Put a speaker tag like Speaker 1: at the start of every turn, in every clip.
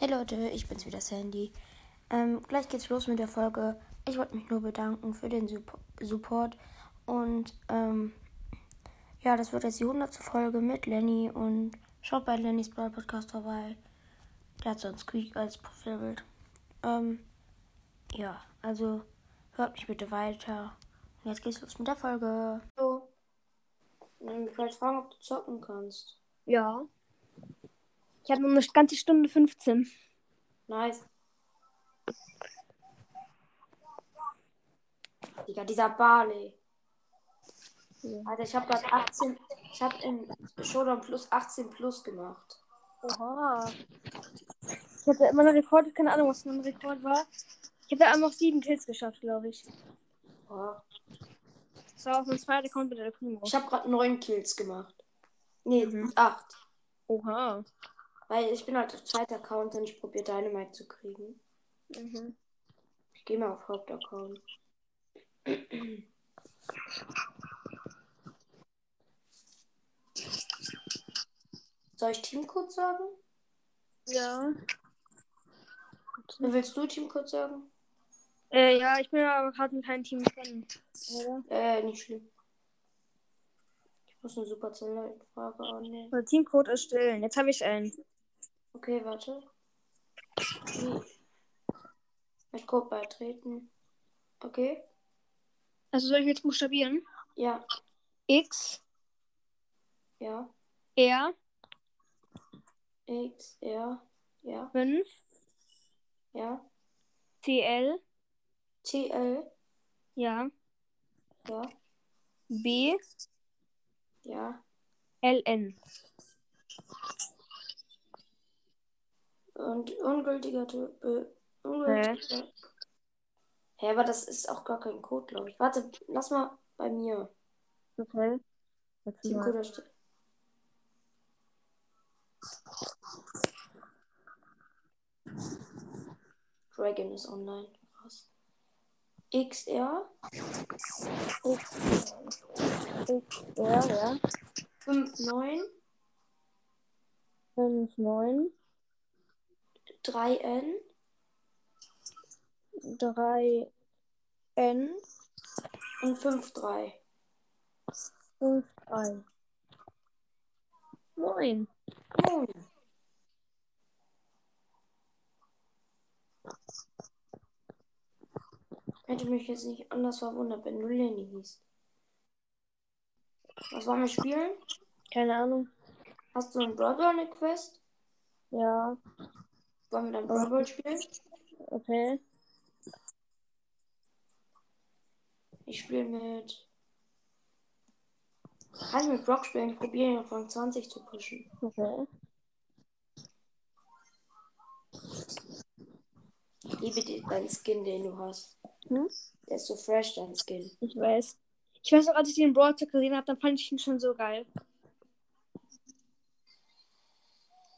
Speaker 1: Hey Leute, ich bin's wieder Sandy. Ähm, gleich geht's los mit der Folge. Ich wollte mich nur bedanken für den Sup Support. Und ähm, ja, das wird jetzt die 100. Folge mit Lenny. Und schaut bei Lennys Brawl Podcast vorbei. Der hat so ein Squeak als Profilbild. Ähm, ja, also hört mich bitte weiter. Und jetzt geht's los mit der Folge. So. Ich wollte fragen, ob du zocken kannst.
Speaker 2: Ja. Ich habe nur eine ganze Stunde 15.
Speaker 1: Nice. Digga, dieser Barley.
Speaker 2: Ja.
Speaker 1: Alter, ich habe gerade 18. Ich habe in Showdown Plus 18 Plus gemacht.
Speaker 2: Oha. Ich hatte immer einen Rekord, keine Ahnung, was mein Rekord war. Ich habe einfach sieben Kills geschafft, glaube ich.
Speaker 1: Boah.
Speaker 2: Das war auch mein zweiter Account mit der Primo.
Speaker 1: Ich habe gerade 9 Kills gemacht. Nee,
Speaker 2: Mhm.
Speaker 1: 8.
Speaker 2: Oha.
Speaker 1: Weil ich bin halt auf zweiter Account und ich probiere Dynamite zu kriegen.
Speaker 2: Mhm.
Speaker 1: Ich gehe mal auf Hauptaccount. Soll ich Teamcode sagen?
Speaker 2: Ja.
Speaker 1: Willst du Teamcode sagen?
Speaker 2: Äh, ja, ich bin aber gerade mit keinem Team drin. Oder?
Speaker 1: Äh, nicht schlimm. Ich muss eine Superzelle-Frage annehmen.
Speaker 2: Oder Teamcode erstellen. Jetzt habe ich einen.
Speaker 1: Okay, warte. Wie? Mit Code beitreten. Okay.
Speaker 2: Also soll ich jetzt buchstabieren?
Speaker 1: Ja,
Speaker 2: X,
Speaker 1: ja.
Speaker 2: R,
Speaker 1: X, R, ja,
Speaker 2: 5,
Speaker 1: ja.
Speaker 2: C, L,
Speaker 1: T, L,
Speaker 2: ja,
Speaker 1: ja,
Speaker 2: B,
Speaker 1: ja.
Speaker 2: L, N.
Speaker 1: Und ungültiger Be ungültiger. Hä, aber das ist auch gar kein Code, glaube ich. Warte, lass mal bei mir.
Speaker 2: Okay.
Speaker 1: Teamcode
Speaker 2: mal.
Speaker 1: erstellen. Dragon ist online. Krass. XR
Speaker 2: X, R, ja.
Speaker 1: 59
Speaker 2: 5, 9,
Speaker 1: 3N
Speaker 2: 3, N,
Speaker 1: und 53.
Speaker 2: 5, 3. Moin.
Speaker 1: Moin. Hätte mich jetzt nicht anders verwundert, wenn du Lenny hieß. Was wollen wir spielen?
Speaker 2: Keine Ahnung.
Speaker 1: Hast du einen Ball eine Quest?
Speaker 2: Ja,
Speaker 1: Wollen wir dann Brawl Ball spielen?
Speaker 2: okay.
Speaker 1: Ich spiele mit. Kann ich mit Brock spielen? Ich probiere ihn auf Rang 20 zu pushen.
Speaker 2: Okay.
Speaker 1: Ich liebe deinen Skin, den du hast.
Speaker 2: Hm?
Speaker 1: Der ist so fresh, dein Skin.
Speaker 2: Ich weiß. Ich weiß auch, als ich den Brawl gesehen habe, dann fand ich ihn schon so geil.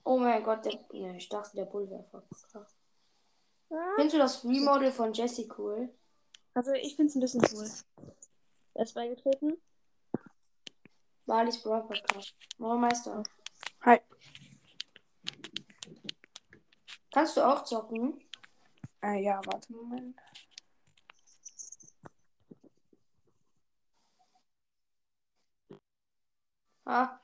Speaker 1: Oh mein Gott, der. Ja, ich dachte, der Bullwerfer.
Speaker 2: Ah.
Speaker 1: Findest du das Remodel von Jesse cool?
Speaker 2: Also ich finde es ein bisschen cool. Er ist beigetreten.
Speaker 1: Marlies Brawl Podcast. Mauer Meister.
Speaker 2: Hi.
Speaker 1: Kannst du auch zocken?
Speaker 2: Äh, ja, warte, Moment.
Speaker 1: Ah,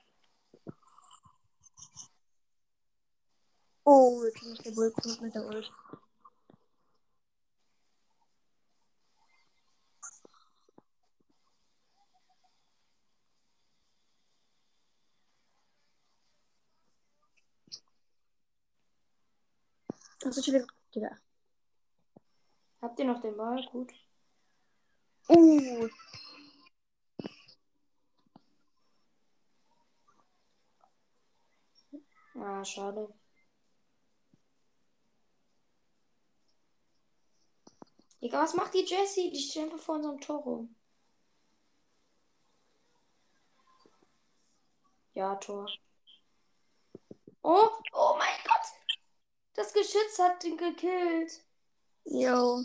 Speaker 2: Oh, jetzt muss der Bull kommt mit der Ult. Entschuldigung. Digga.
Speaker 1: habt ihr noch den Ball? Gut.
Speaker 2: Uh,
Speaker 1: Ah, schade. Digga, was macht die Jessie? Die steht einfach vor unserem Tor rum. Ja, Tor. Oh, oh mein Gott! Das Geschütz hat ihn gekillt.
Speaker 2: yo.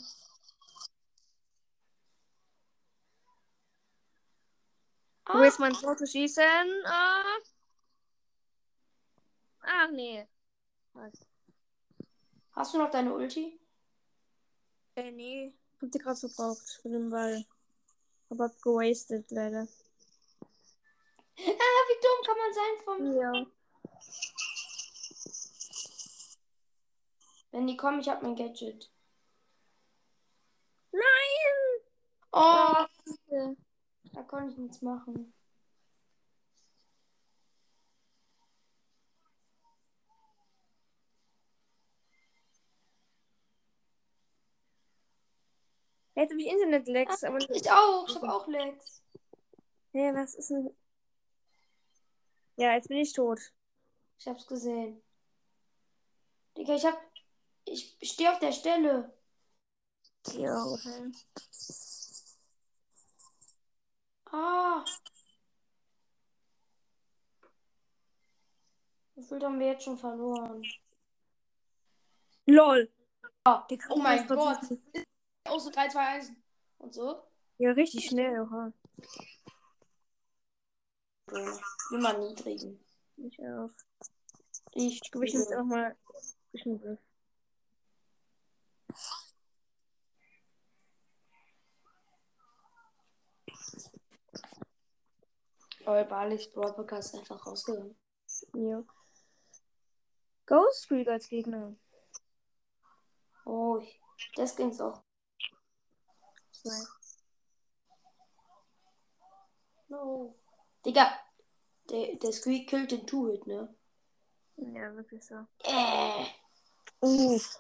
Speaker 1: Ah,
Speaker 2: jetzt mal ins Tor zu schießen. Ah. Ach nee. Was?
Speaker 1: Hast du noch deine Ulti?
Speaker 2: Äh, nee. Hab die gerade verbraucht für den Ball. Aber gewastet leider.
Speaker 1: Ah, wie dumm kann man sein vom.
Speaker 2: Ja.
Speaker 1: Wenn die kommen, ich hab mein Gadget.
Speaker 2: Nein!
Speaker 1: Oh, da konnte ich nichts machen.
Speaker 2: Jetzt hab ich Internet-Lags, aber
Speaker 1: Ich auch, ich hab auch Lex.
Speaker 2: Nee, was ist denn. Ja, jetzt bin ich tot.
Speaker 1: Ich hab's gesehen. Digga, ich hab. Ich stehe auf der Stelle.
Speaker 2: Ja, okay.
Speaker 1: Ah. Gefühlt haben wir jetzt schon verloren.
Speaker 2: LOL!
Speaker 1: Ja.
Speaker 2: Der
Speaker 1: Oh mein Gott.
Speaker 2: So-
Speaker 1: Auch so 3, 2, 1. Und so?
Speaker 2: Ja, richtig schnell, oha.
Speaker 1: Immer niedrigen.
Speaker 2: Ich auch.
Speaker 1: Ich
Speaker 2: glaube, ich muss auch mal. Ich muss Griff.
Speaker 1: Oh, Balis Brawl Podcast einfach rausgegangen.
Speaker 2: Ja. Ghost Creek als Gegner.
Speaker 1: Oh, ich- das ging's auch.
Speaker 2: Zwei.
Speaker 1: No. Digga, der, der Squeak killt den Two-Hit, ne?
Speaker 2: Ja, wirklich so.
Speaker 1: Äh.
Speaker 2: Uff.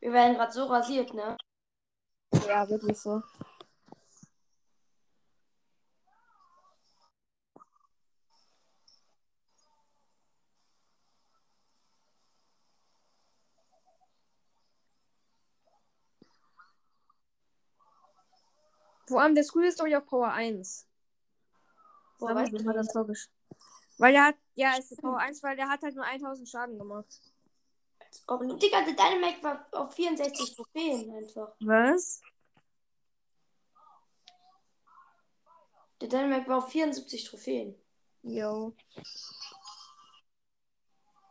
Speaker 1: Wir werden gerade so rasiert, ne?
Speaker 2: Ja, wirklich so. Vor allem der Screw ist, glaube ich, auf Power 1.
Speaker 1: Boah, weißt du,
Speaker 2: mal das logisch. Weil der hat, ja, ist Power 1, weil der hat halt nur 1000 Schaden gemacht.
Speaker 1: ob, Digga, der Dynamac war auf 64 Trophäen einfach.
Speaker 2: Was?
Speaker 1: Der Dynamac war auf 74 Trophäen.
Speaker 2: Jo.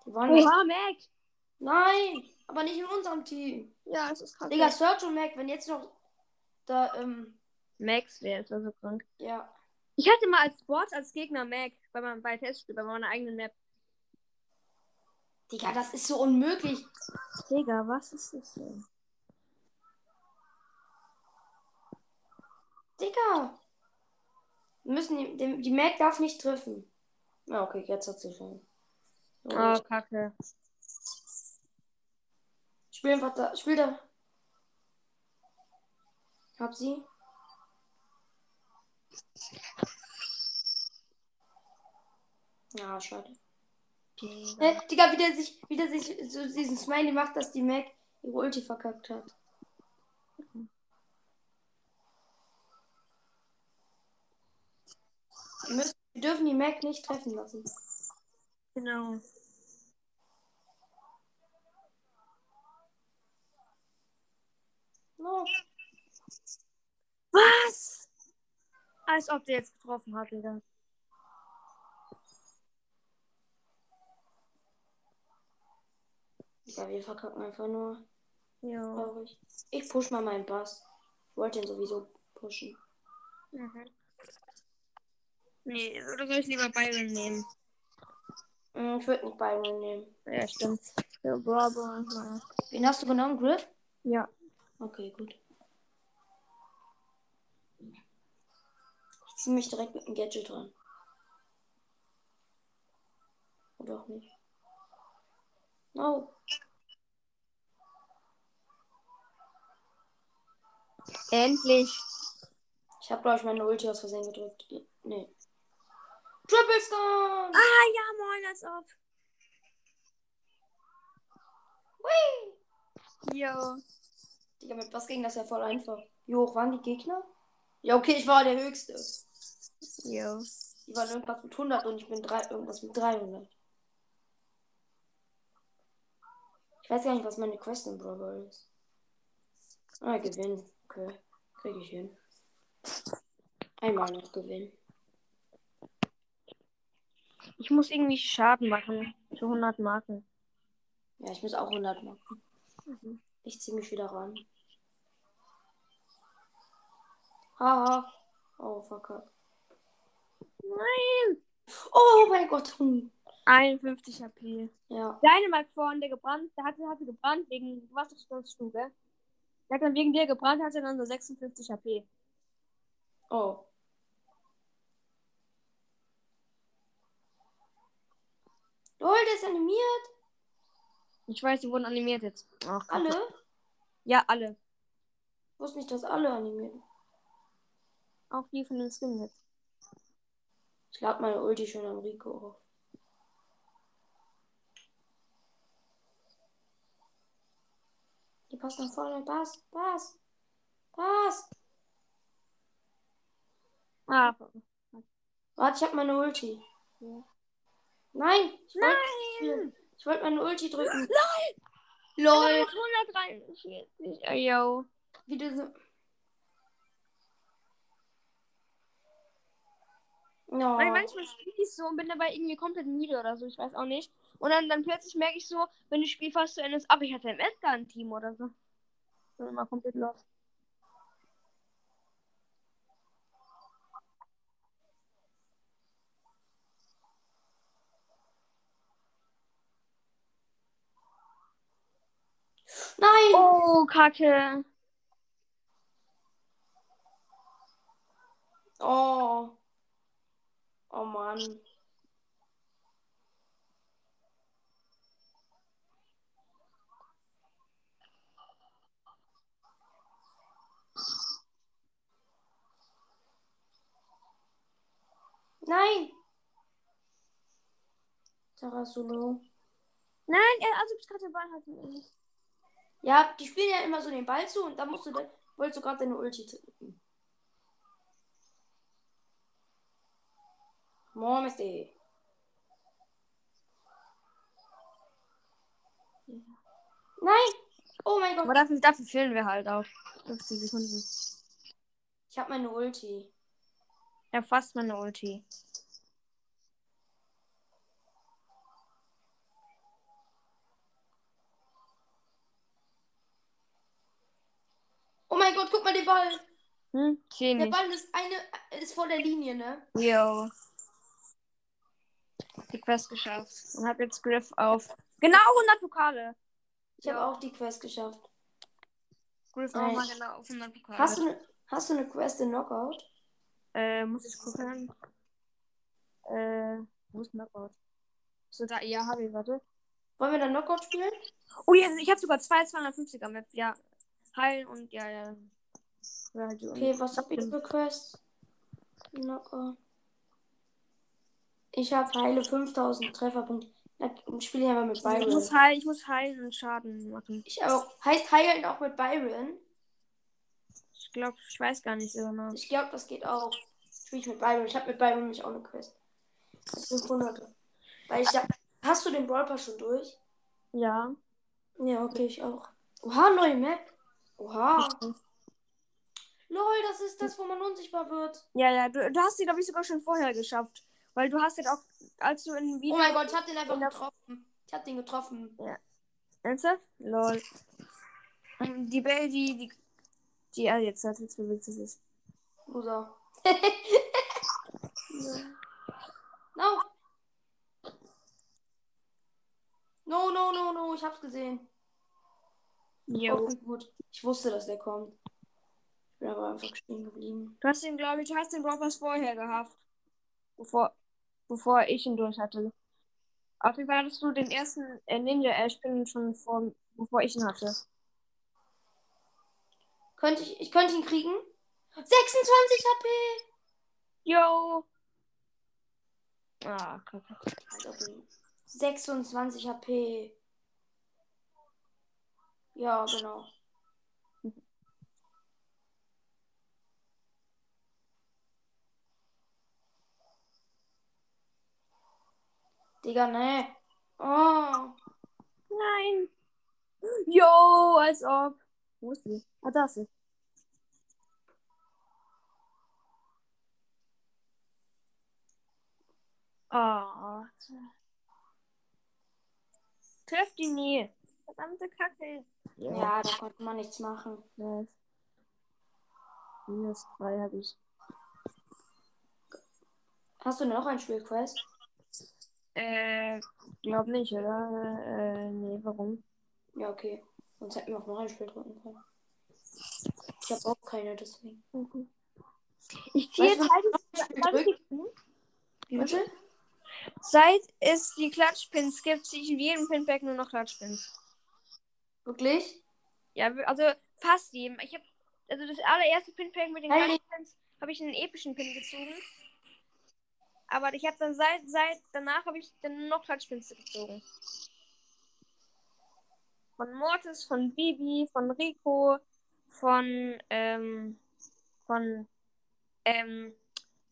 Speaker 1: Die waren.
Speaker 2: Oha, Mac!
Speaker 1: Nein, aber nicht in unserem Team.
Speaker 2: Ja, es ist krank.
Speaker 1: Digga, Search und Mac, wenn jetzt noch da, ähm,
Speaker 2: Max wäre jetzt also krank.
Speaker 1: ja.
Speaker 2: Ich hatte mal als Sport als Gegner Mac bei meinem bei Testspiel, bei meiner eigenen Map.
Speaker 1: Digga, das ist so unmöglich.
Speaker 2: Digga, was ist das denn?
Speaker 1: Digga. Wir müssen die, die, die Mac darf nicht treffen. Ja, okay, jetzt hat sie schon.
Speaker 2: Oh, kacke.
Speaker 1: Spiel einfach da. Spiel da. Hab sie. Ja, schade. Äh, Digga, wie der sich, wie der sich so diesen Smiley macht, dass die Mac ihre Ulti verkackt hat. Wir, müssen, wir dürfen die Mac nicht treffen lassen.
Speaker 2: Genau.
Speaker 1: No.
Speaker 2: Was? Als ob der jetzt getroffen hat, Digga.
Speaker 1: Digga, wir verkacken einfach nur.
Speaker 2: Ja.
Speaker 1: Traurig. Ich push mal meinen Bass. Ich wollte ihn sowieso pushen.
Speaker 2: Mhm. Nee, oder soll ich lieber Byron nehmen?
Speaker 1: Hm, Ich würde nicht Byron nehmen.
Speaker 2: Ja, stimmt. Ja, Bravo. Ja.
Speaker 1: Wen hast du genommen, Griff?
Speaker 2: ja.
Speaker 1: Okay, gut. Ziehe mich direkt mit dem Gadget dran. Oder auch nicht. No.
Speaker 2: Endlich.
Speaker 1: Ich habe, glaube ich, meine Ulti aus Versehen gedrückt. Nee. Triple Stone!
Speaker 2: Ah, ja, moin, als ob.
Speaker 1: Hui!
Speaker 2: Jo.
Speaker 1: Digga, mit was ging das ja voll einfach. Hoch waren die Gegner? Ja, okay, ich war der Höchste.
Speaker 2: Jo.
Speaker 1: Die waren irgendwas mit 100 und ich bin drei, irgendwas mit 300. Ich weiß gar nicht, was meine Quest im Brawl ist. Ah, gewinnen. Okay. Krieg ich hin. Einmal noch gewinnen.
Speaker 2: Ich muss irgendwie Schaden machen. Zu 100 Marken.
Speaker 1: Ja, ich muss auch 100 machen.
Speaker 2: Mhm.
Speaker 1: Ich zieh mich wieder ran. Haha. Oh, verkackt.
Speaker 2: Nein!
Speaker 1: Oh mein Gott. Hm.
Speaker 2: 51 HP.
Speaker 1: Ja.
Speaker 2: Dynamite vorhin, der gebrannt, der hatte, hatte gebrannt wegen, gell? Der hat dann wegen dir gebrannt, hatte dann so 56 HP.
Speaker 1: Oh. Lol, der ist animiert.
Speaker 2: Ich weiß, die wurden animiert jetzt. Ach.
Speaker 1: Alle?
Speaker 2: Ja, alle.
Speaker 1: Ich wusste nicht, dass alle animiert.
Speaker 2: Auch die von dem Skin jetzt.
Speaker 1: Ich lade meine Ulti schon an Rico auf. Die passt nach vorne. Pass, pass, pass.
Speaker 2: Ah,
Speaker 1: Warte, ich hab meine Ulti.
Speaker 2: Ja.
Speaker 1: Nein! Ich wollte
Speaker 2: nein!
Speaker 1: ich wollt meine Ulti drücken.
Speaker 2: Nein!
Speaker 1: LOL!
Speaker 2: 143. Oh, yo.
Speaker 1: Wie du so. Ja.
Speaker 2: Weil manchmal spiele ich so und bin dabei irgendwie komplett müde oder so, ich weiß auch nicht. Und dann, dann plötzlich merke ich so, wenn das Spiel fast zu Ende ist, ach, ich hatte im Edgar ein Team oder so. Bin immer komplett los.
Speaker 1: Nein!
Speaker 2: Oh, Kacke.
Speaker 1: Oh. Oh Mann. Nein! Sarah Solo.
Speaker 2: Nein, er, also ich gerade den Ball hatte.
Speaker 1: Ja, die spielen ja immer so den Ball zu und dann musst du, da- wolltest du gerade deine Ulti drücken. Mom ist eh. Nein! Oh mein Gott!
Speaker 2: Aber dafür, dafür fehlen wir halt auch. 15 Sekunden.
Speaker 1: Ich habe meine Ulti.
Speaker 2: Ja, fast meine Ulti.
Speaker 1: Oh mein Gott, guck mal den Ball.
Speaker 2: Hm?
Speaker 1: Der. Ball ist eine ist vor der Linie, ne?
Speaker 2: Yo. Die Quest geschafft. Und hab jetzt Griff auf. Genau 100 Pokale.
Speaker 1: Ich habe
Speaker 2: Ja.
Speaker 1: auch die Quest geschafft.
Speaker 2: Griff
Speaker 1: Nein.
Speaker 2: nochmal genau auf 100 Pokale.
Speaker 1: Hast du, ne, hast du eine Quest in Knockout?
Speaker 2: Äh, muss ich gucken. Äh, wo ist Knockout? So, da, ja, habe ich, warte.
Speaker 1: Wollen wir dann Knockout spielen?
Speaker 2: Oh, ja, ich habe sogar zwei 250er Maps. Ja. Heilen und ja, ja.
Speaker 1: Okay, was hab ich für Quest? Knockout. Ich habe heile 5000 Trefferpunkte. Dann spiele ich aber mit
Speaker 2: Ich muss,
Speaker 1: Byron.
Speaker 2: heilen, ich muss heilen und Schaden machen.
Speaker 1: Ich auch. Heißt heilen auch mit Byron?
Speaker 2: Ich glaube, ich weiß gar nicht so genau.
Speaker 1: Ich glaube, das geht auch. Spiele ich mit Byron. Ich habe mit Byron nämlich auch eine Quest. Das ist 500. Weil ich hab, Hast du den Brawl Pass schon durch?
Speaker 2: Ja.
Speaker 1: Ja, okay, ich auch. Oha, neue Map. Oha. Lol, das ist das, wo man unsichtbar wird.
Speaker 2: Ja, ja, du, du hast sie, glaube ich, sogar schon vorher geschafft. Weil du hast jetzt auch, als du in
Speaker 1: Oh
Speaker 2: Video.
Speaker 1: mein Gott, ich hab den einfach getroffen. Ich hab den getroffen.
Speaker 2: Ernsthaft? Lol. Ähm, Die Bell, die, die, die, ah, jetzt hat jetzt bewegt sie sich.
Speaker 1: Loser. no. No, no, no, no. Ich hab's gesehen.
Speaker 2: Jo.
Speaker 1: Okay, gut. Ich wusste, dass der kommt. Ich bin aber einfach stehen geblieben.
Speaker 2: Du hast den, glaube ich, du hast den Pass vorher gehabt. Bevor, bevor ich ihn durch hatte. Auf jeden Fall hattest du den ersten äh, Ninja Ash Pin schon vor, bevor ich ihn hatte.
Speaker 1: Könnte ich, ich könnte ihn kriegen? 26 HP!
Speaker 2: Jo. Ah, kacke.
Speaker 1: Als ob ihn- 26 HP. Ja, genau. Digga, ne. Oh.
Speaker 2: Nein. Jo, als ob. Wo ist sie? Ah, da ist sie. Ah. Treff die nie. Verdammte Kacke.
Speaker 1: Ja, da konnte man nichts machen.
Speaker 2: Nice. Minus 3 habe ich.
Speaker 1: Hast du noch ein Spielquest?
Speaker 2: Äh, glaub nicht, oder? Äh, nee, warum?
Speaker 1: Ja, okay. Sonst hätten wir auch noch ein Spiel drücken können. Ich habe auch keine, deswegen.
Speaker 2: Ich ziehe
Speaker 1: was ich
Speaker 2: seit,
Speaker 1: drück?
Speaker 2: die-
Speaker 1: Wie bitte?
Speaker 2: seit es die Klatschpins gibt, ziehe ich in jedem Pinpack nur noch Klatschpins.
Speaker 1: Wirklich?
Speaker 2: Ja, also fast jedem. Ich habe also das allererste Pinpack mit den
Speaker 1: Hey.
Speaker 2: Klatschpins habe ich einen epischen Pin gezogen. Aber ich habe dann seit seit danach habe ich dann noch Klatschpins gezogen. Von Mortis, von Bibi, von Rico, von ähm von ähm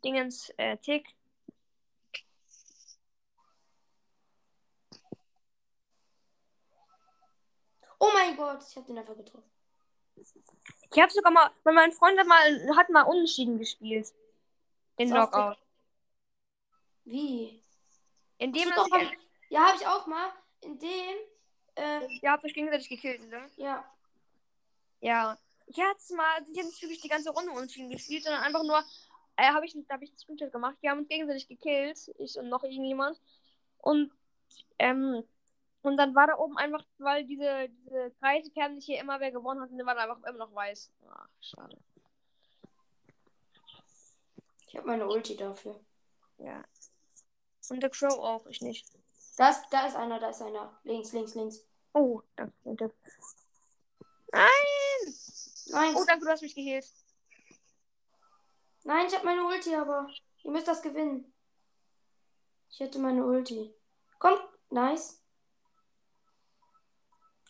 Speaker 2: Dingens äh, Tick.
Speaker 1: Oh mein Gott, ich habe den einfach getroffen.
Speaker 2: Ich habe sogar mal, mein Freund hat mal hat mal unentschieden gespielt. Den Knockout.
Speaker 1: Wie?
Speaker 2: Indem man
Speaker 1: doch mal- Ja, habe ich auch mal. In dem. Äh,
Speaker 2: ihr habt euch gegenseitig gekillt, ne?
Speaker 1: ja.
Speaker 2: Ja. Ich hatte mal, ich habe nicht wirklich die ganze Runde unentschieden gespielt, sondern einfach nur, äh, habe ich, da habe ich einen Screenshot gemacht. Wir haben uns gegenseitig gekillt, ich und noch irgendjemand. Und, ähm, und dann war da oben einfach, weil diese, diese Kreise kerben sich hier immer, wer gewonnen hat, und dann war da einfach immer noch weiß. Ach, schade.
Speaker 1: Ich habe meine Ulti dafür.
Speaker 2: Ja. Und der Crow auch, ich nicht.
Speaker 1: Das, da ist einer, da ist einer. Links, links, links.
Speaker 2: Oh, danke. danke. Nein!
Speaker 1: Nein,
Speaker 2: Oh, danke, du hast mich geheilt.
Speaker 1: nein, ich habe meine Ulti, aber ihr müsst das gewinnen. Ich hätte meine Ulti. Komm, nice.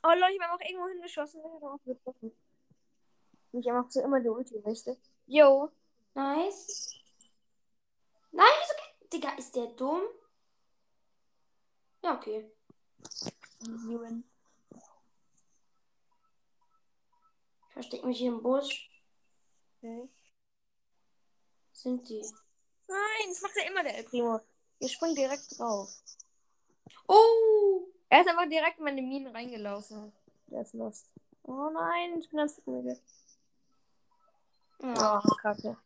Speaker 2: Oh Leute, ich habe auch irgendwo hingeschossen. Ich hab auch getroffen. Ich habe auch so immer die Ulti, weißt du? Yo.
Speaker 1: Nice. Nein. Digga, ist der dumm? Ja, okay. Ich verstecke mich hier im Busch.
Speaker 2: Okay.
Speaker 1: Sind die?
Speaker 2: Nein, das macht ja immer der El Primo. Ihr springt direkt drauf.
Speaker 1: Oh!
Speaker 2: Er ist einfach direkt in meine Minen reingelaufen. Der ist lost. Oh nein, ich bin ganz müde. Oh, kacke.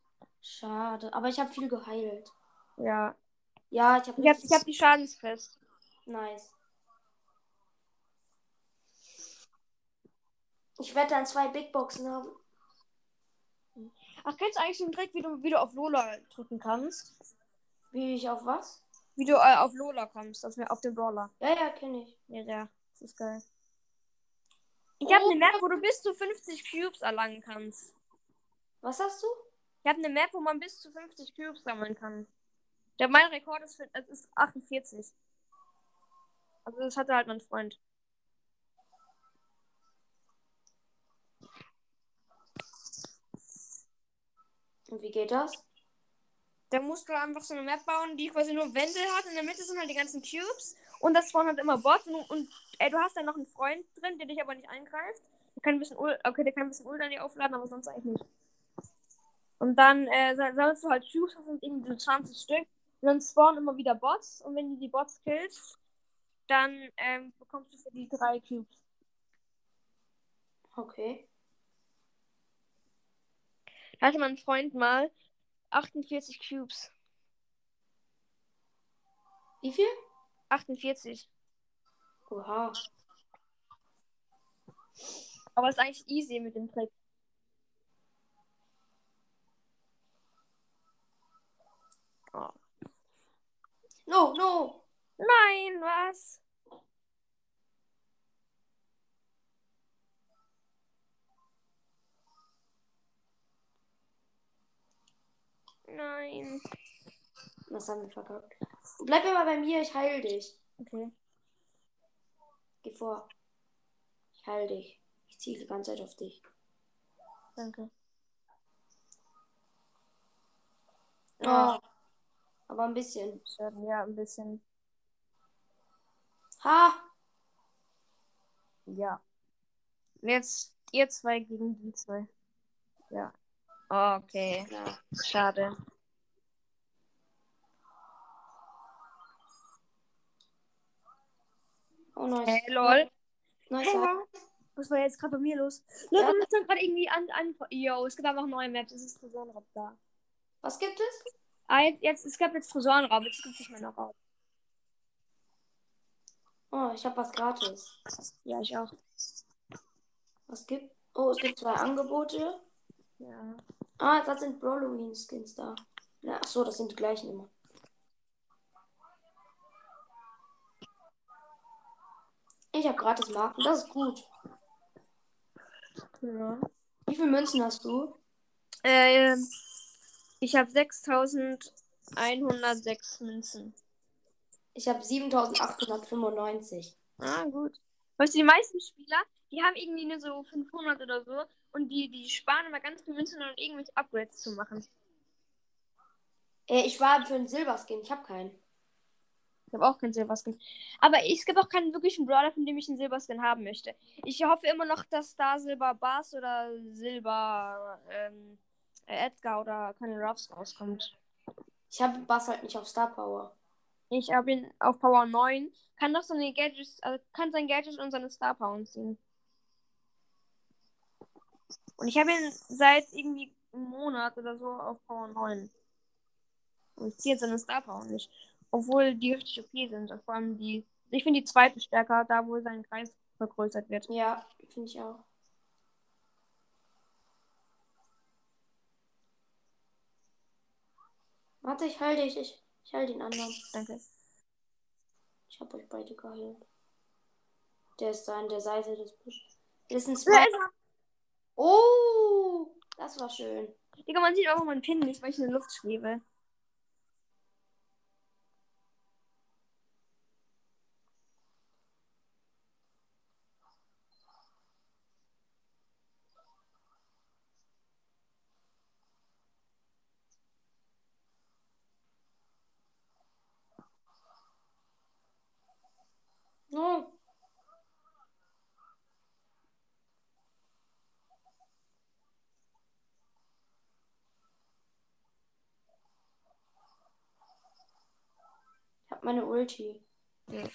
Speaker 1: schade. Aber ich habe viel geheilt.
Speaker 2: Ja.
Speaker 1: Ja, ich habe
Speaker 2: Ich hab, ich hab die Schadensfest.
Speaker 1: Nice. Ich werde dann zwei Big Boxen haben.
Speaker 2: Ach, kennst du eigentlich den Trick, wie du, wie du auf Lola drücken kannst?
Speaker 1: Wie ich auf was?
Speaker 2: Wie du äh, auf Lola kommst, also auf den Brawler.
Speaker 1: Ja, ja, kenne ich.
Speaker 2: Ja, ja, das ist geil. Ich
Speaker 1: Oh.
Speaker 2: habe eine Map, wo du bis zu 50 Cubes erlangen kannst.
Speaker 1: Was hast du?
Speaker 2: Ich habe eine Map, wo man bis zu 50 Cubes sammeln kann. Der, mein Rekord ist, ist 48. Also das hatte halt mein Freund.
Speaker 1: Und wie geht das?
Speaker 2: Da musst du einfach so eine Map bauen, die quasi nur Wände hat. In der Mitte sind halt die ganzen Cubes. Und das vorne hat immer Bots. Und, und ey, du hast da noch einen Freund drin, der dich aber nicht eingreift. Der kann ein bisschen okay, der kann ein bisschen Ult an dir aufladen, aber sonst eigentlich nicht. Und dann äh, sa- sammelst du halt Cubes, das sind irgendwie so 20 Stück. Und dann spawnen immer wieder Bots. Und wenn du die Bots killst, dann ähm, bekommst du für die drei Cubes.
Speaker 1: Okay.
Speaker 2: Da hatte mein Freund mal 48 Cubes.
Speaker 1: Wie viel?
Speaker 2: 48.
Speaker 1: Oha.
Speaker 2: Aber ist eigentlich easy mit dem Trick. Oh.
Speaker 1: No, no.
Speaker 2: Nein, was? Nein.
Speaker 1: Das haben wir verkackt. Bleib immer bei mir, ich heil dich.
Speaker 2: Okay.
Speaker 1: Geh vor. Ich heil dich. Ich ziele die ganze Zeit auf dich.
Speaker 2: Danke.
Speaker 1: Oh. Aber ein bisschen.
Speaker 2: Schade, ja, ein bisschen.
Speaker 1: Ha!
Speaker 2: Ja. Jetzt ihr zwei gegen die zwei. Ja. Okay.
Speaker 1: Ja.
Speaker 2: Schade.
Speaker 1: Oh nice.
Speaker 2: Hey, lol.
Speaker 1: Nice.
Speaker 2: Hey, was war jetzt gerade bei mir los? Leute, ja. stand gerade irgendwie an, an. Yo, es gibt einfach neue Maps. Es ist Tresorenraub da.
Speaker 1: Was gibt es?
Speaker 2: Ah, jetzt, es gab jetzt Tresorenraub. Jetzt gibt es nicht mehr noch Raub.
Speaker 1: Oh, ich habe was gratis.
Speaker 2: Ja, ich auch.
Speaker 1: Was gibt? Oh, es gibt zwei Angebote.
Speaker 2: Ja.
Speaker 1: Ah, das sind Halloween-Skins da. Ja, ach so, das sind die gleichen immer. Ich habe gratis Marken, das ist gut.
Speaker 2: Ja.
Speaker 1: Wie viele Münzen hast du?
Speaker 2: Äh, ich habe 6106 Münzen.
Speaker 1: Ich habe 7895.
Speaker 2: Ah, gut. Weißt du, die meisten Spieler, die haben irgendwie nur so 500 oder so und die, die sparen immer ganz viel Münzen, um irgendwelche Upgrades zu machen.
Speaker 1: Äh, ich war für einen Silberskin, ich habe keinen.
Speaker 2: Ich habe auch keinen Silberskin. Aber es gibt auch keinen wirklichen Brawler, von dem ich einen Silberskin haben möchte. Ich hoffe immer noch, dass da Silber Bass oder Silber ähm, Edgar oder Colonel Ruffs rauskommt.
Speaker 1: Ich habe Bass halt nicht auf Star Power.
Speaker 2: Ich habe ihn auf Power 9. Kann doch seine Gadgets, also kann sein Gadget und seine Star Power ziehen. Und ich habe ihn seit irgendwie einem Monat oder so auf Power 9. Und ich ziehe jetzt seine Star Power nicht. Obwohl die richtig okay sind. Vor allem die. Ich finde die zweite stärker, da wo sein Kreis vergrößert wird.
Speaker 1: Ja, finde ich auch. Warte, ich halte dich. Ich, ich halte den anderen.
Speaker 2: Danke.
Speaker 1: Ich habe euch beide geheilt. Der ist da an der Seite des Busches. Das ist ein Spider. Oh, das war schön.
Speaker 2: Digga, man sieht auch meinen Pin nicht, weil ich in der Luft schwebe.
Speaker 1: Oh. Meine Ulti.
Speaker 2: Ja.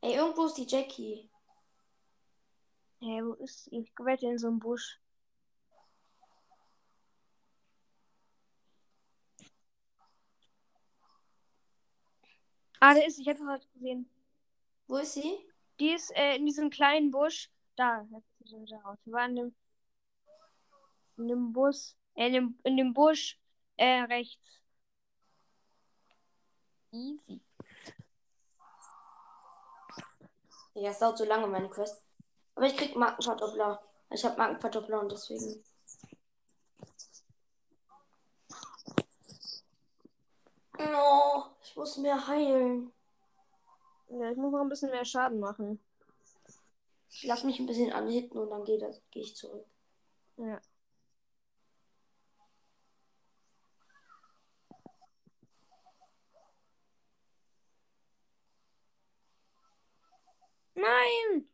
Speaker 1: Ey, irgendwo ist die Jackie.
Speaker 2: Hey, wo ist sie? Ich wette in so einem Busch. Ah, der ist, ich hätte gerade gesehen.
Speaker 1: Wo ist sie?
Speaker 2: Die ist äh, in diesem kleinen Busch. Da, jetzt ist sie wieder raus. Die war in dem, in dem Bus, in dem, in dem Busch äh, rechts. Easy.
Speaker 1: Ja, es dauert so lange, meine Quest. Aber ich krieg Markenverdoppler. Ich habe Markenverdoppler und deswegen. Oh, ich muss mehr heilen.
Speaker 2: Ja, ich muss noch ein bisschen mehr Schaden machen.
Speaker 1: Ich lass mich ein bisschen anhitten und dann gehe geh ich zurück.
Speaker 2: Ja. Nein!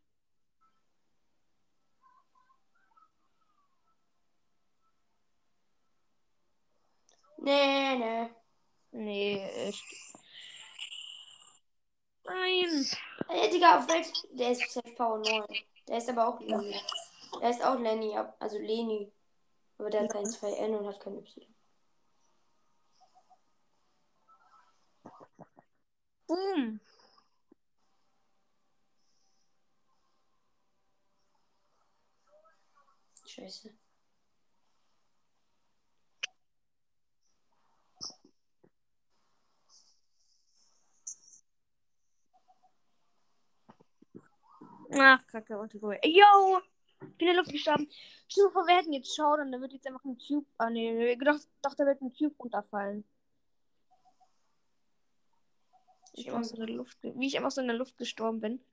Speaker 1: Nee, nee.
Speaker 2: Nee, echt. Nein!
Speaker 1: Ey, Digga, auf welch. Der ist Safe Power 9. Der ist aber auch Lenny. Der ist auch Lenny, also Leni. Aber der hat kein 2N und hat kein Y.
Speaker 2: Boom!
Speaker 1: Scheiße.
Speaker 2: Ach, kacke, cool. Yo! Ich bin in der Luft gestorben. Stell dir vor, wir hätten jetzt Showdown, da wird jetzt einfach ein Cube. Ah, nee, doch, doch, da wird ein Cube runterfallen. Ich, einfach so in der Luft, wie ich einfach so in der Luft gestorben bin.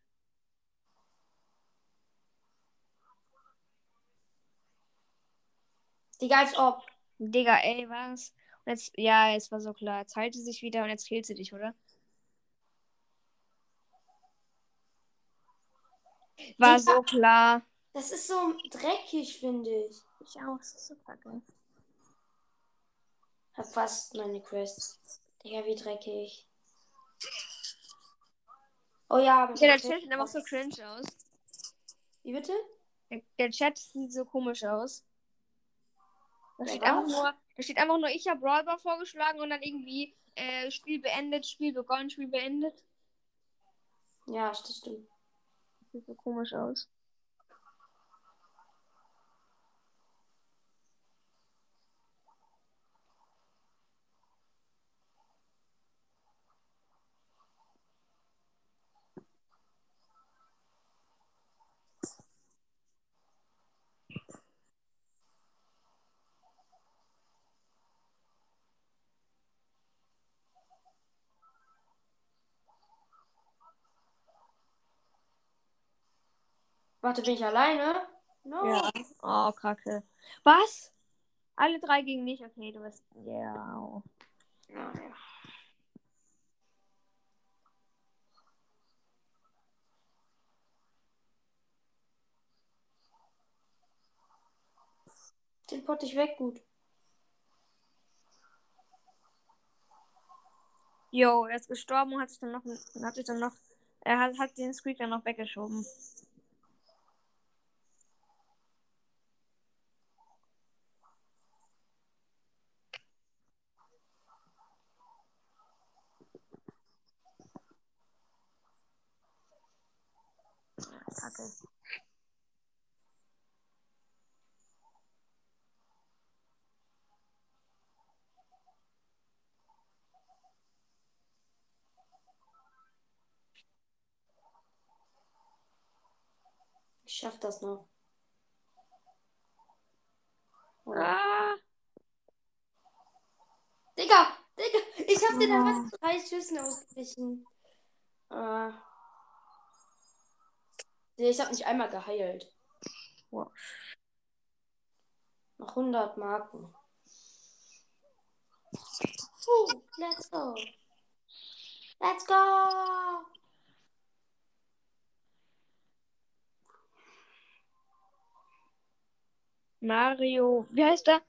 Speaker 1: Digga, als ob.
Speaker 2: Digga, ey, was? Und jetzt, ja, es war so klar. Jetzt halte sie sich wieder und jetzt killt sie dich, oder? War
Speaker 1: Digga.
Speaker 2: so klar.
Speaker 1: Das ist so dreckig, finde ich.
Speaker 2: Ich auch, das ist so kacke.
Speaker 1: Hab fast meine Quest. Digga, wie dreckig. Oh ja, aber
Speaker 2: Ja, der Chat sieht einfach so cringe aus.
Speaker 1: Wie bitte?
Speaker 2: Der, der Chat sieht so komisch aus. Da steht, einfach nur, da steht einfach nur, ich habe Brawlball vorgeschlagen und dann irgendwie äh, Spiel beendet, Spiel begonnen, Spiel beendet.
Speaker 1: Ja, das stimmt.
Speaker 2: Sieht so komisch aus.
Speaker 1: Warte, bin ich alleine? No.
Speaker 2: Ja. Oh, kacke. Was? Alle drei gegen mich? Okay, du bist. Ja.
Speaker 1: Ja, ja. Den potte ich weg, gut.
Speaker 2: Jo, er ist gestorben und hat sich dann noch. Hat sich dann noch. Er hat, hat den Squeak dann noch weggeschoben. Kacke.
Speaker 1: Ich schaff das noch. Oh.
Speaker 2: Ah,
Speaker 1: Digga, Digga, ich hab den
Speaker 2: Oh.
Speaker 1: einfach mit drei Schüssen ausgewichen. Äh. Ich hab nicht einmal geheilt.
Speaker 2: Wow.
Speaker 1: Noch 100 Marken. Let's go. Let's go.
Speaker 2: Mario. Wie heißt der?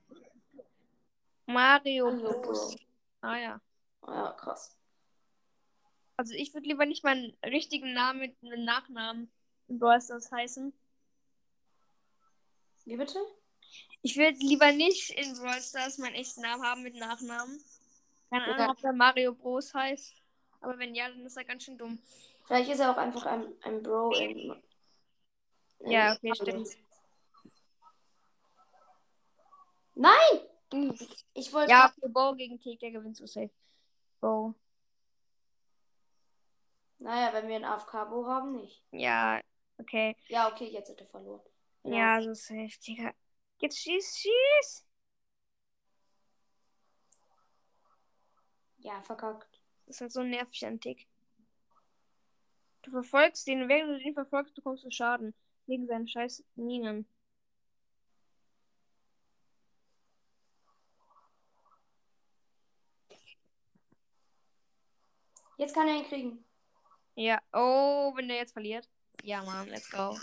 Speaker 2: Mario.
Speaker 1: Bro.
Speaker 2: Ah ja.
Speaker 1: Ja, krass.
Speaker 2: Also ich würde lieber nicht meinen richtigen Namen mit einem Nachnamen Brawl Stars heißen.
Speaker 1: Wie bitte?
Speaker 2: Ich würde lieber nicht in Brawl Stars meinen echten Namen haben mit Nachnamen. Keine Ahnung,
Speaker 1: Ja.
Speaker 2: ob der Mario Bros heißt. Aber wenn ja, dann ist er ganz schön dumm.
Speaker 1: Vielleicht ist er auch einfach ein, ein Bro in. in
Speaker 2: Ja, okay, stimmt.
Speaker 1: Nein!
Speaker 2: Uh,
Speaker 1: Ich wollte.
Speaker 2: Ja, für Bo gegen Tick, der gewinnt so safe. Bo.
Speaker 1: Naja, wenn wir einen AFK-Bo haben, nicht.
Speaker 2: Ja, okay.
Speaker 1: Ja, okay, jetzt hat er verloren.
Speaker 2: Ja, so safe, Digga. Jetzt schieß, schieß!
Speaker 1: Ja, verkackt.
Speaker 2: Das ist halt so nervig an Tick. Du verfolgst den, während du den verfolgst, bekommst du Schaden. Wegen seinen scheiß Minen.
Speaker 1: Jetzt kann er ihn kriegen.
Speaker 2: Ja. Oh, wenn der jetzt verliert. Ja, Mann, let's go.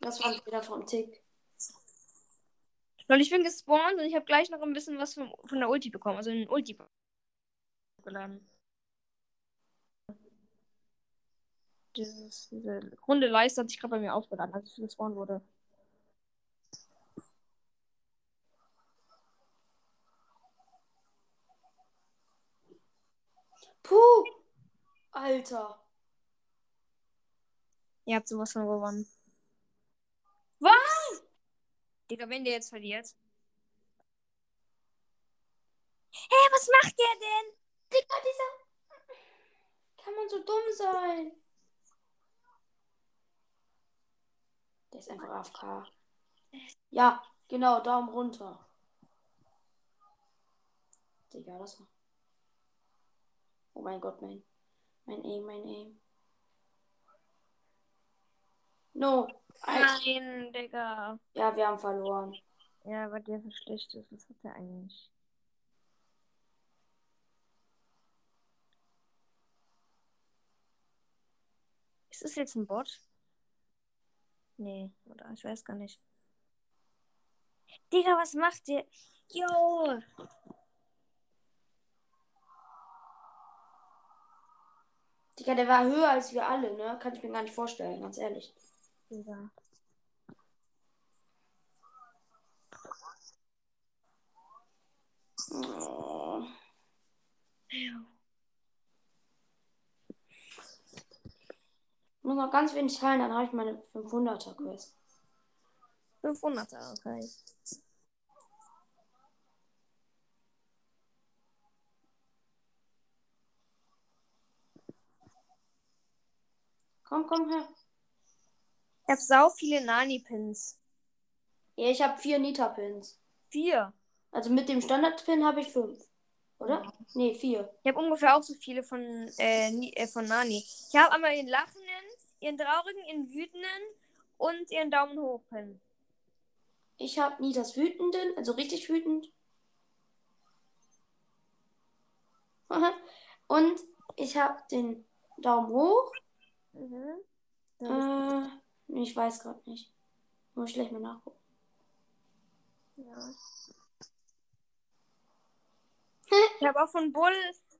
Speaker 1: Das war Fehler vom Tick.
Speaker 2: Weil ich bin gespawnt und ich habe gleich noch ein bisschen was von, von der Ulti bekommen. Also einen Ulti geladen. Dieses, diese runde Leiste hat sich gerade bei mir aufgeladen, als ich gespawnt wurde.
Speaker 1: Puh! Alter.
Speaker 2: Ihr habt sowas von gewonnen. Was? Digga, wenn der jetzt verliert. Hey, was macht der denn?
Speaker 1: Digga, dieser. Kann man so dumm sein? Der ist einfach AFK. Ja, genau, Daumen runter. Digga, das war. Oh mein Gott, mein. Mein Aim, mein Aim. No.
Speaker 2: Nein, Digga.
Speaker 1: Ja, wir haben verloren.
Speaker 2: Ja, weil der so schlecht ist. Was hat der eigentlich? Ist das jetzt ein Bot? Nee, oder? Ich weiß gar nicht. Digga, was macht der? Jo!
Speaker 1: Digga, der war höher als wir alle, ne? Kann ich mir gar nicht vorstellen, ganz ehrlich.
Speaker 2: Ja.
Speaker 1: Oh. Nur noch ganz wenig teilen, dann habe ich meine 500er Quest.
Speaker 2: 500er, okay.
Speaker 1: Komm, komm her.
Speaker 2: Ich habe sau viele Nani-Pins.
Speaker 1: Ja, ich habe vier Nita-Pins.
Speaker 2: Vier.
Speaker 1: Also mit dem Standard-Pin habe ich fünf. Oder? Nee, vier.
Speaker 2: Ich habe ungefähr auch so viele von, äh, äh, von Nani. Ich habe einmal ihren Lachenden, ihren Traurigen, ihren Wütenden und ihren Daumen hoch Pin.
Speaker 1: Ich habe Nitas Wütenden, also richtig wütend. Und ich habe den Daumen hoch.
Speaker 2: Mhm.
Speaker 1: Äh, ich weiß gerade nicht. Muss ich gleich mal nachgucken.
Speaker 2: Ja. Ich habe auch von Bull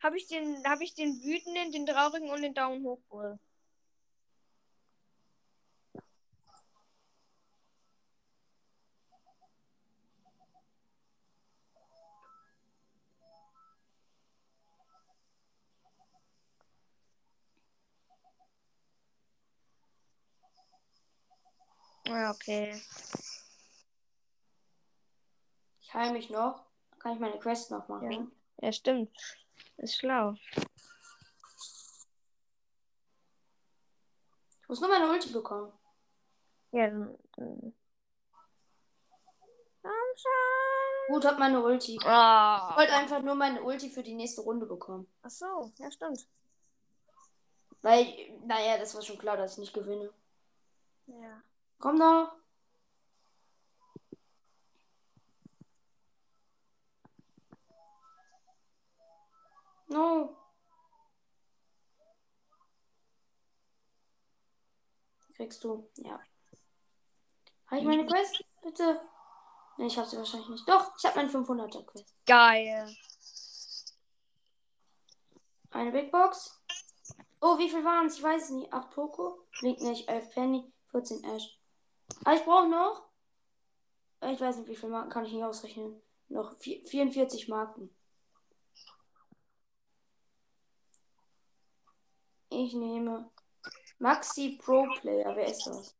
Speaker 2: habe ich den habe ich den wütenden, den traurigen und den Daumen hoch Bull. Ja, okay.
Speaker 1: Ich heile mich noch. Dann kann ich meine Quest noch machen.
Speaker 2: Ja. Ja, stimmt. Ist schlau.
Speaker 1: Ich muss nur meine Ulti bekommen.
Speaker 2: Ja, dann. dann-.
Speaker 1: Gut, hab meine Ulti. Ich
Speaker 2: Oh.
Speaker 1: wollte einfach nur meine Ulti für die nächste Runde bekommen.
Speaker 2: Ach so, ja, stimmt.
Speaker 1: Weil, naja, das war schon klar, dass ich nicht gewinne.
Speaker 2: Ja.
Speaker 1: Komm doch. No. Kriegst du, ja. Habe ich meine Quest? Bitte. Nee, ich habe sie wahrscheinlich nicht. Doch, ich habe meine 500er Quest.
Speaker 2: Geil.
Speaker 1: Eine Big Box. Oh, wie viel waren es? Ich weiß es nicht. 8 Poco. Link nicht. 11 Penny. 14 Ash. Aber ich brauche noch. äh, Ich weiß nicht, wie viele Marken kann ich nicht ausrechnen. Noch vier- 44 Marken. Ich nehme Maxi Pro Player. Wer ist das?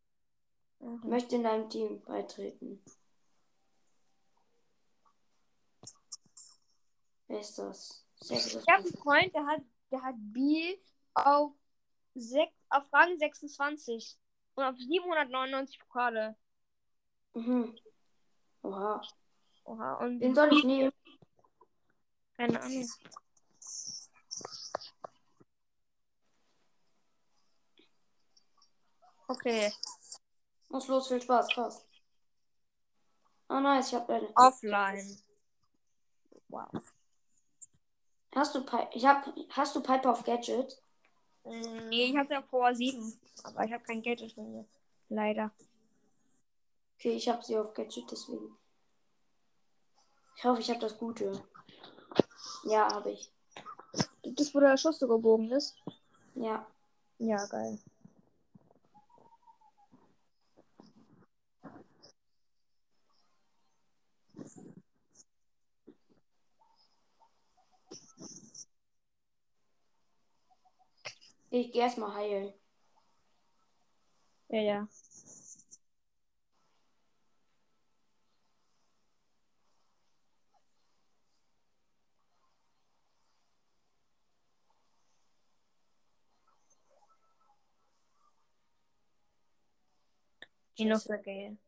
Speaker 2: Mhm.
Speaker 1: Möchte in deinem Team beitreten. Wer ist das? Sehr.
Speaker 2: Ich habe einen Freund, der hat, der hat B auf, auf Rang 26 und auf 799 Pokale.
Speaker 1: Mhm. Oha.
Speaker 2: Oha, und
Speaker 1: Den soll ich nehmen.
Speaker 2: keine Ahnung. Okay,
Speaker 1: Muss los, viel Spaß, Spaß. Oh nice, ich hab eine.
Speaker 2: offline. Wow.
Speaker 1: Hast du Pi ich hab hast du Piper auf Gadget?
Speaker 2: Mm, Nee, ich hatte ja Power 7, aber ich habe kein Gadget von mir. Leider.
Speaker 1: Okay, ich hab sie auf Gadget, deswegen. Ich hoffe, ich hab das Gute. Ja, habe ich.
Speaker 2: Das, wo der Schuss so gebogen ist?
Speaker 1: Ja.
Speaker 2: Ja, geil.
Speaker 1: Ich geh erstmal heilen.
Speaker 2: Ja, ja. Die noch sehr geil.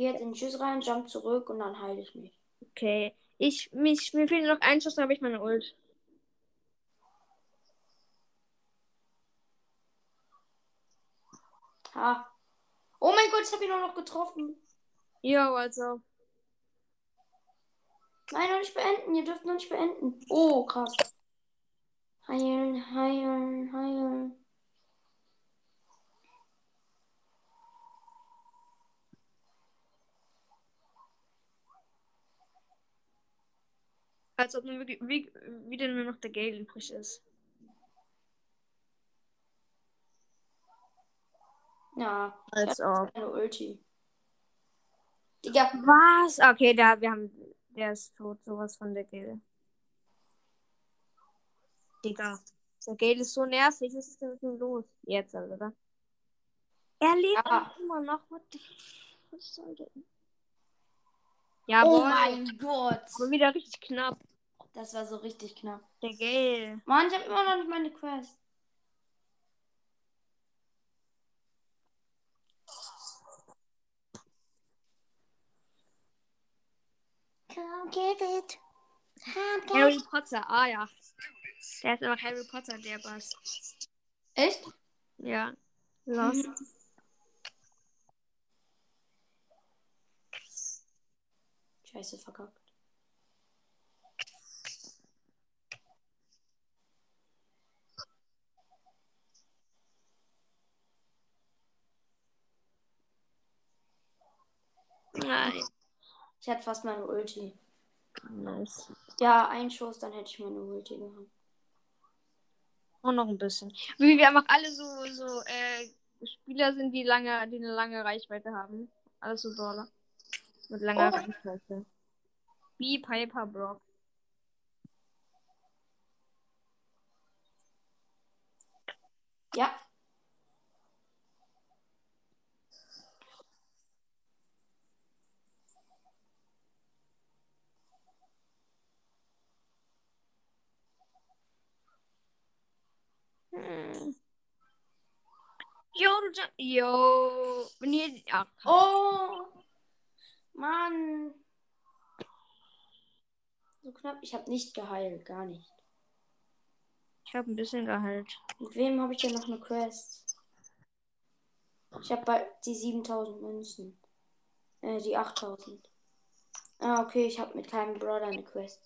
Speaker 1: Gehe jetzt in den Schuss rein, jump zurück und dann heile ich mich.
Speaker 2: Okay. Ich, mich, mir fehlt noch ein Schuss, dann habe ich meine Ult.
Speaker 1: Ha. Oh mein Gott, ich habe ihn auch noch getroffen.
Speaker 2: Jo, also.
Speaker 1: Nein, noch nicht beenden. Ihr dürft noch nicht beenden. Oh, krass. Heilen, heilen, heilen.
Speaker 2: Als ob nur wirklich, wie, wieder nur noch der Gale übrig ist.
Speaker 1: Ja,
Speaker 2: Als ob.
Speaker 1: eine Ulti. Digga,
Speaker 2: Was? Okay, da, wir haben. Der ist tot, sowas von der Gale. Digga. Der Gale ist so nervig. Was ist denn mit ihm los? Jetzt, also, oder? Er lebt
Speaker 1: Ja.
Speaker 2: auch immer noch. What the Was soll denn?
Speaker 1: oh
Speaker 2: Jawohl.
Speaker 1: mein Gott.
Speaker 2: Aber wieder richtig knapp.
Speaker 1: Das war so richtig knapp.
Speaker 2: Der Gale.
Speaker 1: Mann, ich habe immer noch nicht meine Quest. Come get it. Come get
Speaker 2: Harry. Potter. Ah, ja. Der ist einfach Harry Potter, der Bass.
Speaker 1: Echt?
Speaker 2: Ja. Lost.
Speaker 1: Mhm. Scheiße, verkackt.
Speaker 2: Nein.
Speaker 1: Ich hatte fast meine Ulti.
Speaker 2: Nice.
Speaker 1: Ja, ein Schuss, dann hätte ich meine Ulti gehabt.
Speaker 2: Und noch ein bisschen. Wie wir einfach alle so, so äh, Spieler sind, die lange, die eine lange Reichweite haben. Alles so Dollar. Mit langer
Speaker 1: Oh.
Speaker 2: Reichweite. Wie Piper Brock.
Speaker 1: Ja.
Speaker 2: Hm. Jo. Jo. Nee, ach.
Speaker 1: Oh. Mann. So knapp. Ich habe nicht geheilt, gar nicht.
Speaker 2: Ich habe ein bisschen geheilt.
Speaker 1: Mit wem habe ich denn noch eine Quest? Ich habe bald die 7000 Münzen. Äh, die 8000. Ah, okay, ich habe mit keinem Brother eine Quest.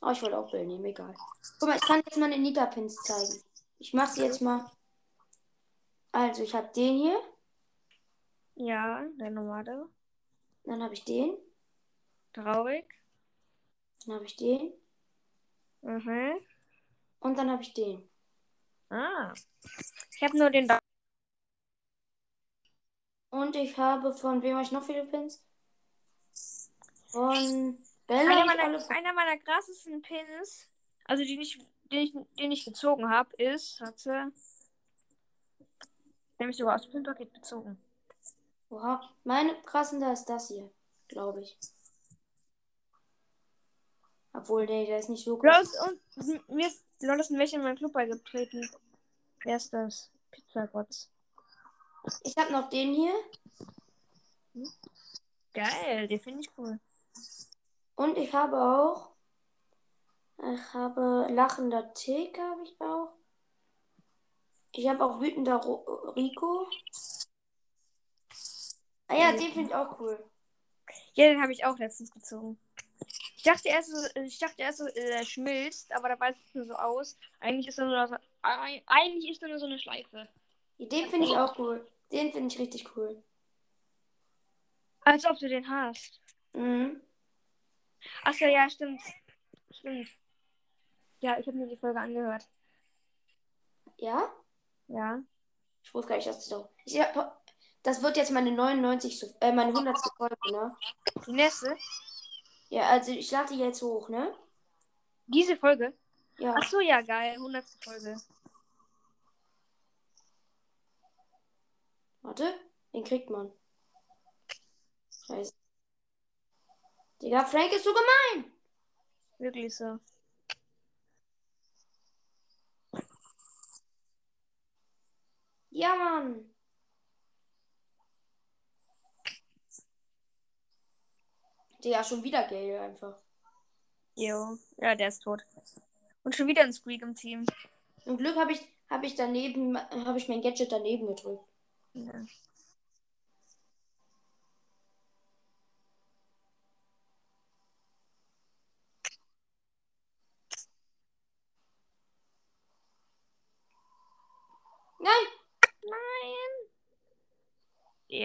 Speaker 1: Oh, ich wollte auch Bill nehmen, egal. Guck mal, ich kann jetzt meine Nita-Pins zeigen. Ich mache sie jetzt mal. Also, ich habe den hier.
Speaker 2: Ja, der normale.
Speaker 1: Dann habe ich den.
Speaker 2: Traurig.
Speaker 1: Dann habe ich den.
Speaker 2: Mhm.
Speaker 1: Und dann habe ich den.
Speaker 2: Ah. Ich habe nur den da.
Speaker 1: Und ich habe von wem habe ich noch viele Pins? Von Bella.
Speaker 2: Einer meiner, einer meiner krassesten Pins, also den ich, den ich, den ich gezogen habe, ist, hatte. Nämlich sogar aus dem Pinpaket bezogen.
Speaker 1: Oha, meine krassen da ist das hier, glaube ich. Obwohl, nee, der ist nicht so krass.
Speaker 2: Los, und mir ist ein welcher in meinen Club beigetreten. Wer ist das? Pizzabots.
Speaker 1: Ich habe noch den hier.
Speaker 2: Geil, den finde ich cool.
Speaker 1: Und ich habe auch. Ich habe lachender Tick, habe ich auch. Ich habe auch wütender Rico. Ah ja, den finde ich auch cool.
Speaker 2: Ja, den habe ich auch letztens gezogen. Ich dachte erst, so- ich dachte erst, äh, er schmilzt, aber dabei sieht es nur so aus. Eigentlich ist er nur, so, eig- eigentlich ist er nur so eine Schleife.
Speaker 1: Den finde ich auch cool. Den finde ich richtig cool.
Speaker 2: Als ob du den hast.
Speaker 1: Mhm.
Speaker 2: Achso, ja, stimmt. Stimmt. Ja, ich habe mir die Folge angehört.
Speaker 1: Ja?
Speaker 2: Ja.
Speaker 1: Ich wusste gar nicht, dass ich doch. Ich hab, das wird jetzt meine 99. Äh, meine 100. Folge, ne?
Speaker 2: Die nächste?
Speaker 1: Ja, also ich lade die jetzt hoch, ne?
Speaker 2: Diese Folge?
Speaker 1: Ja.
Speaker 2: Achso, ja, geil. 100. Folge.
Speaker 1: Warte, den kriegt man. Scheiße. Digga, Frank ist so gemein.
Speaker 2: Wirklich so.
Speaker 1: Ja, Mann. Digga, schon wieder Gale einfach.
Speaker 2: Jo. Ja, der ist tot. Und schon wieder ein Squeak im Team.
Speaker 1: Zum Glück habe ich, hab ich daneben, habe ich mein Gadget daneben gedrückt.
Speaker 2: Ja.
Speaker 1: Nein!
Speaker 2: Nein.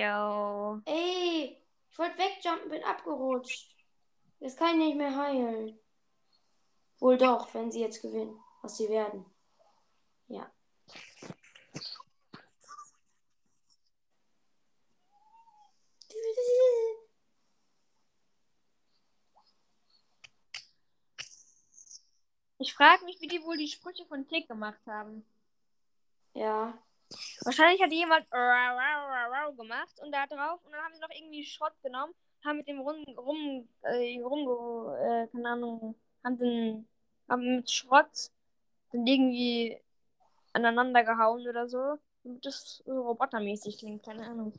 Speaker 2: Jo.
Speaker 1: Ey! Ich wollte wegjumpen, bin abgerutscht. Jetzt kann ich nicht mehr heilen. Wohl doch, wenn sie jetzt gewinnen, was sie werden. Ja.
Speaker 2: Ich frage mich, wie die wohl die Sprüche von Tick gemacht haben.
Speaker 1: Ja.
Speaker 2: Wahrscheinlich hat jemand gemacht und da drauf und dann haben sie noch irgendwie Schrott genommen, haben mit dem rum, rum, äh, rum äh, keine Ahnung, haben den, haben mit Schrott dann irgendwie aneinander gehauen oder so, damit das so robotermäßig klingt, keine Ahnung.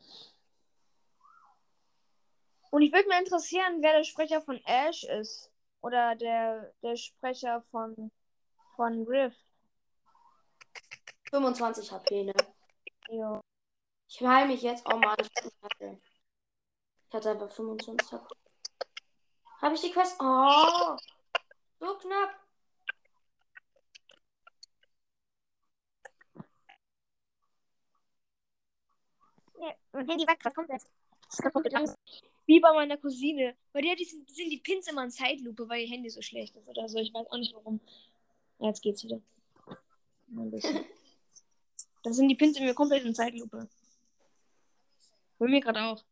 Speaker 2: Und ich würde mir interessieren, wer der Sprecher von Ash ist. Oder der, der Sprecher von, von Riff.
Speaker 1: 25 HP, ne?
Speaker 2: Jo.
Speaker 1: Ich heile mich jetzt. Oh Mann, ich hatte, ich hatte einfach 25 HP. Habe ich die Quest? Oh! So knapp.
Speaker 2: Handy weg, was kommt jetzt? Wie bei meiner Cousine. Bei der die sind, sind die Pins immer in Zeitlupe, weil ihr Handy so schlecht ist oder so. Ich weiß auch nicht warum. Jetzt geht's wieder. Ein bisschen. Da sind die Pins immer komplett in Zeitlupe. Bei mir gerade auch.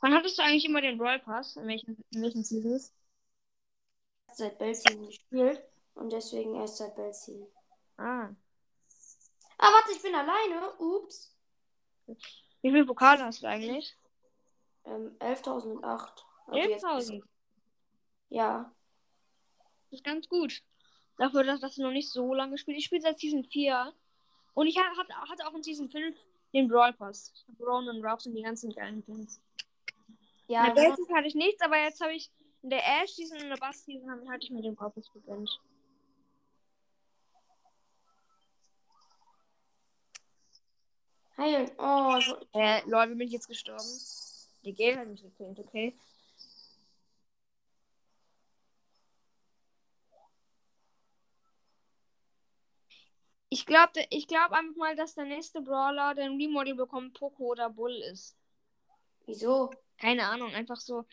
Speaker 2: Wann hattest du eigentlich immer den Brawl Pass? In welchen, in welchen Seasons?
Speaker 1: Seit Bell Season gespielt und deswegen erst seit Bell Season.
Speaker 2: Ah.
Speaker 1: Ah, warte, ich bin alleine. Ups.
Speaker 2: Wie viele Pokale hast du eigentlich?
Speaker 1: Ähm, 11.008. Also jetzt-
Speaker 2: 11.000.
Speaker 1: Ja.
Speaker 2: Das ist ganz gut. Dafür, dass, du noch nicht so lange spielst. Ich spiele seit Season 4. Und ich ha- hatte, auch in Season 5 den Brawl Pass. Brown und Ruffs und die ganzen geilen Pins.
Speaker 1: Ja,
Speaker 2: in der Season hatte ich nichts, aber jetzt habe ich in der Ash Season und in der Bass Season hatte ich mir den Brawl Pass gegönnt.
Speaker 1: heilen. Oh, wollte-
Speaker 2: Äh, lol, wie bin ich jetzt gestorben? Die Gale hat mich gekillt, okay. Ich glaube ich glaub einfach mal, dass der nächste Brawler, der ein Remodel bekommt, Poco oder Bull ist.
Speaker 1: wieso?
Speaker 2: Keine Ahnung, einfach so.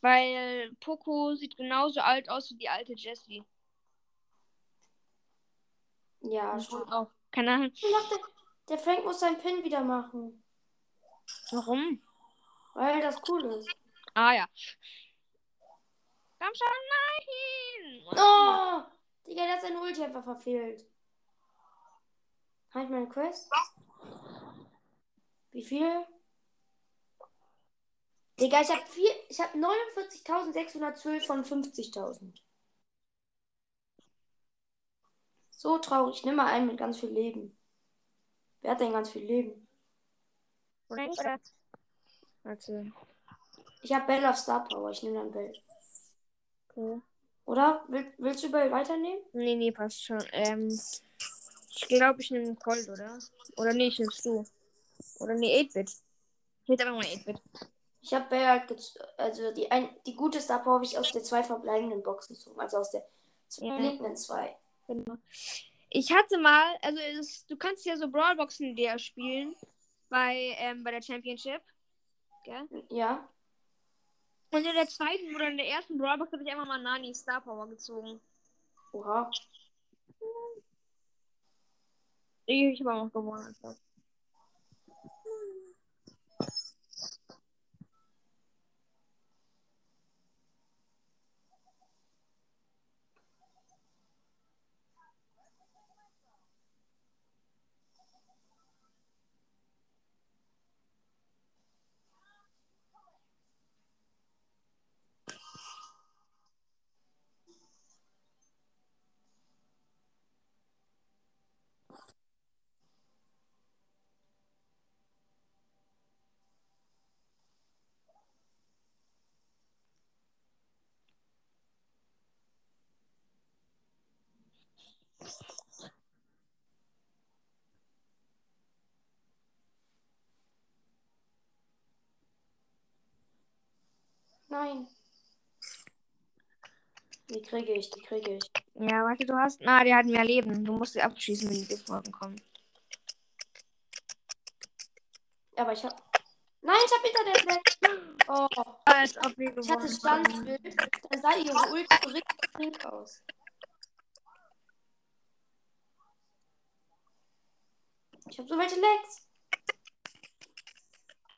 Speaker 2: Weil Poco sieht genauso alt aus wie die alte Jessie.
Speaker 1: Ja, stimmt.
Speaker 2: Auch. Keine Ahnung.
Speaker 1: Der? Der Frank muss seinen Pin wieder machen.
Speaker 2: Warum?
Speaker 1: Weil das cool ist.
Speaker 2: Ah ja. Komm schon, nein!
Speaker 1: Oh! Digga, der hat seine Ulti einfach verfehlt. Habe ich meine Quest? Wie viel? Digga, ich habe vier, ich habe 49.612 von 50.000. So traurig. Nimm mal einen mit ganz viel Leben. Wer hat denn ganz viel Leben?
Speaker 2: Oder? Warte.
Speaker 1: Ich habe Bell auf Star Power. Ich nehme dann Bell.
Speaker 2: Okay.
Speaker 1: Oder? Will, willst du Bell weiternehmen?
Speaker 2: Nee, nee, passt schon. Ähm, ich glaube, ich nehme Colt, oder? Oder nee, ich nimmst du. Oder nee, 8-Bit. Ich hätte einfach mal 8-Bit.
Speaker 1: Ich habe Bell halt also die, ein, die gute Star Power habe ich aus der zwei verbleibenden Boxen gezogen. Also aus der zwei
Speaker 2: Ja.
Speaker 1: zwei.
Speaker 2: Genau. Ich hatte mal, also es, du kannst ja so Brawlboxen der spielen bei, ähm, bei der Championship. Gell?
Speaker 1: Ja.
Speaker 2: Und in der zweiten oder in der ersten Brawlbox habe ich einfach mal Nani Star Power gezogen.
Speaker 1: Oha.
Speaker 2: Ich habe auch gewonnen.
Speaker 1: Nein. Die kriege ich, die kriege ich.
Speaker 2: Ja, warte, du hast. Na, die hatten mehr Leben. Du musst sie abschießen, wenn die Folgen kommen.
Speaker 1: Aber ich habe. Nein, ich hab Internet Oh.
Speaker 2: Als ob wir
Speaker 1: Ich hatte Standbild, da sah ihre Ulti so richtig pink aus. Ich hab so welche Lags.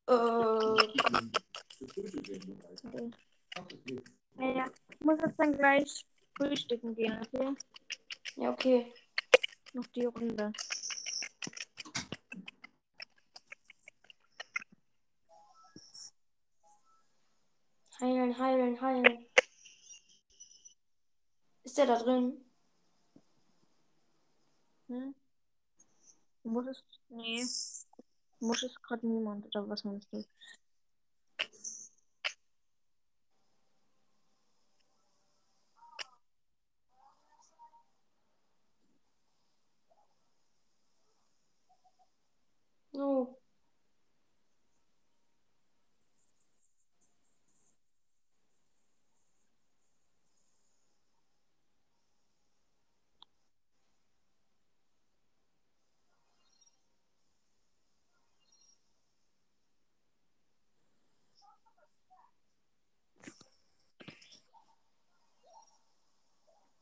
Speaker 1: Äh,
Speaker 2: Ja, ja. Ich muss jetzt dann gleich frühstücken gehen, okay?
Speaker 1: ja, okay.
Speaker 2: Noch die Runde.
Speaker 1: Heilen, heilen, heilen. Ist der da drin?
Speaker 2: Hm? Muss es. Nee. Muss es gerade niemand, oder was meinst du?
Speaker 1: Oh.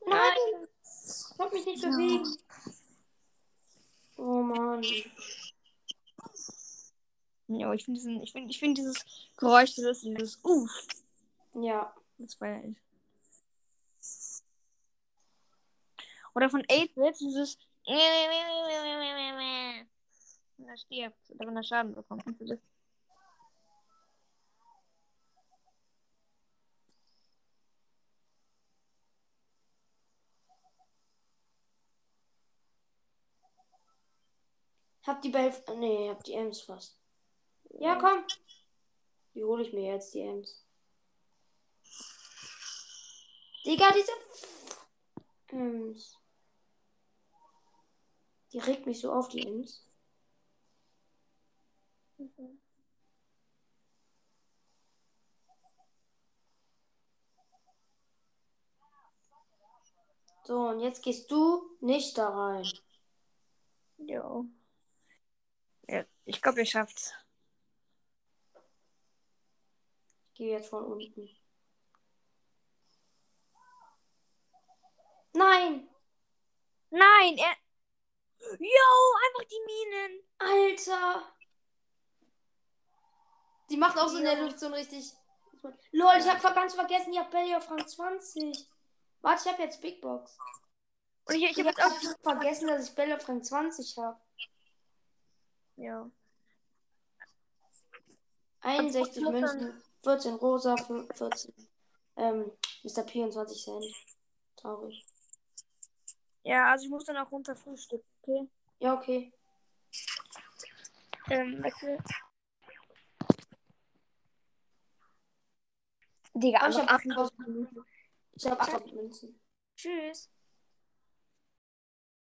Speaker 1: Nein! Ich hab mich nicht
Speaker 2: Ja.
Speaker 1: bewegt. Oh Mann.
Speaker 2: Ja, ich finde diesen, ich finde, ich finde dieses Geräusch, das ist dieses Uff.
Speaker 1: Ja.
Speaker 2: Das feiere ich. Oder von 8-Bit dieses. Wenn er stirbt oder wenn er Schaden bekommt. Kennst du das?
Speaker 1: Hab die Bell. Nee, hab die Ems fast. Ja, komm. Die hole ich mir jetzt, die Ems. Digga, diese. Ems. Die regt mich so auf, die Ems. So, und jetzt gehst du nicht da rein.
Speaker 2: Jo. Ich glaube, ihr schafft's.
Speaker 1: Ich gehe jetzt von unten. Nein!
Speaker 2: Nein, er. Jo, einfach die Minen.
Speaker 1: Alter! Die macht auch so in der. Luft so ein richtig. Lol, ich hab ganz vergessen, ich hab Belly auf Rang 20. Warte, ich hab jetzt Big Box.
Speaker 2: Und ich, ich
Speaker 1: Ich
Speaker 2: habe
Speaker 1: hab
Speaker 2: jetzt auch.
Speaker 1: vergessen, dass ich Bell auf Rang 20 habe.
Speaker 2: Ja.
Speaker 1: 61
Speaker 2: Und-
Speaker 1: Münzen, 14 rosa, 14 ähm, Mr. P und 20 Cent. Traurig.
Speaker 2: Ja, also ich muss dann auch runter frühstücken, okay?
Speaker 1: Ja, okay.
Speaker 2: Ähm, warte. Digga,
Speaker 1: ich
Speaker 2: einfach
Speaker 1: hab
Speaker 2: 48 Minuten.
Speaker 1: Ich habe 8 Münzen.
Speaker 2: Tschüss.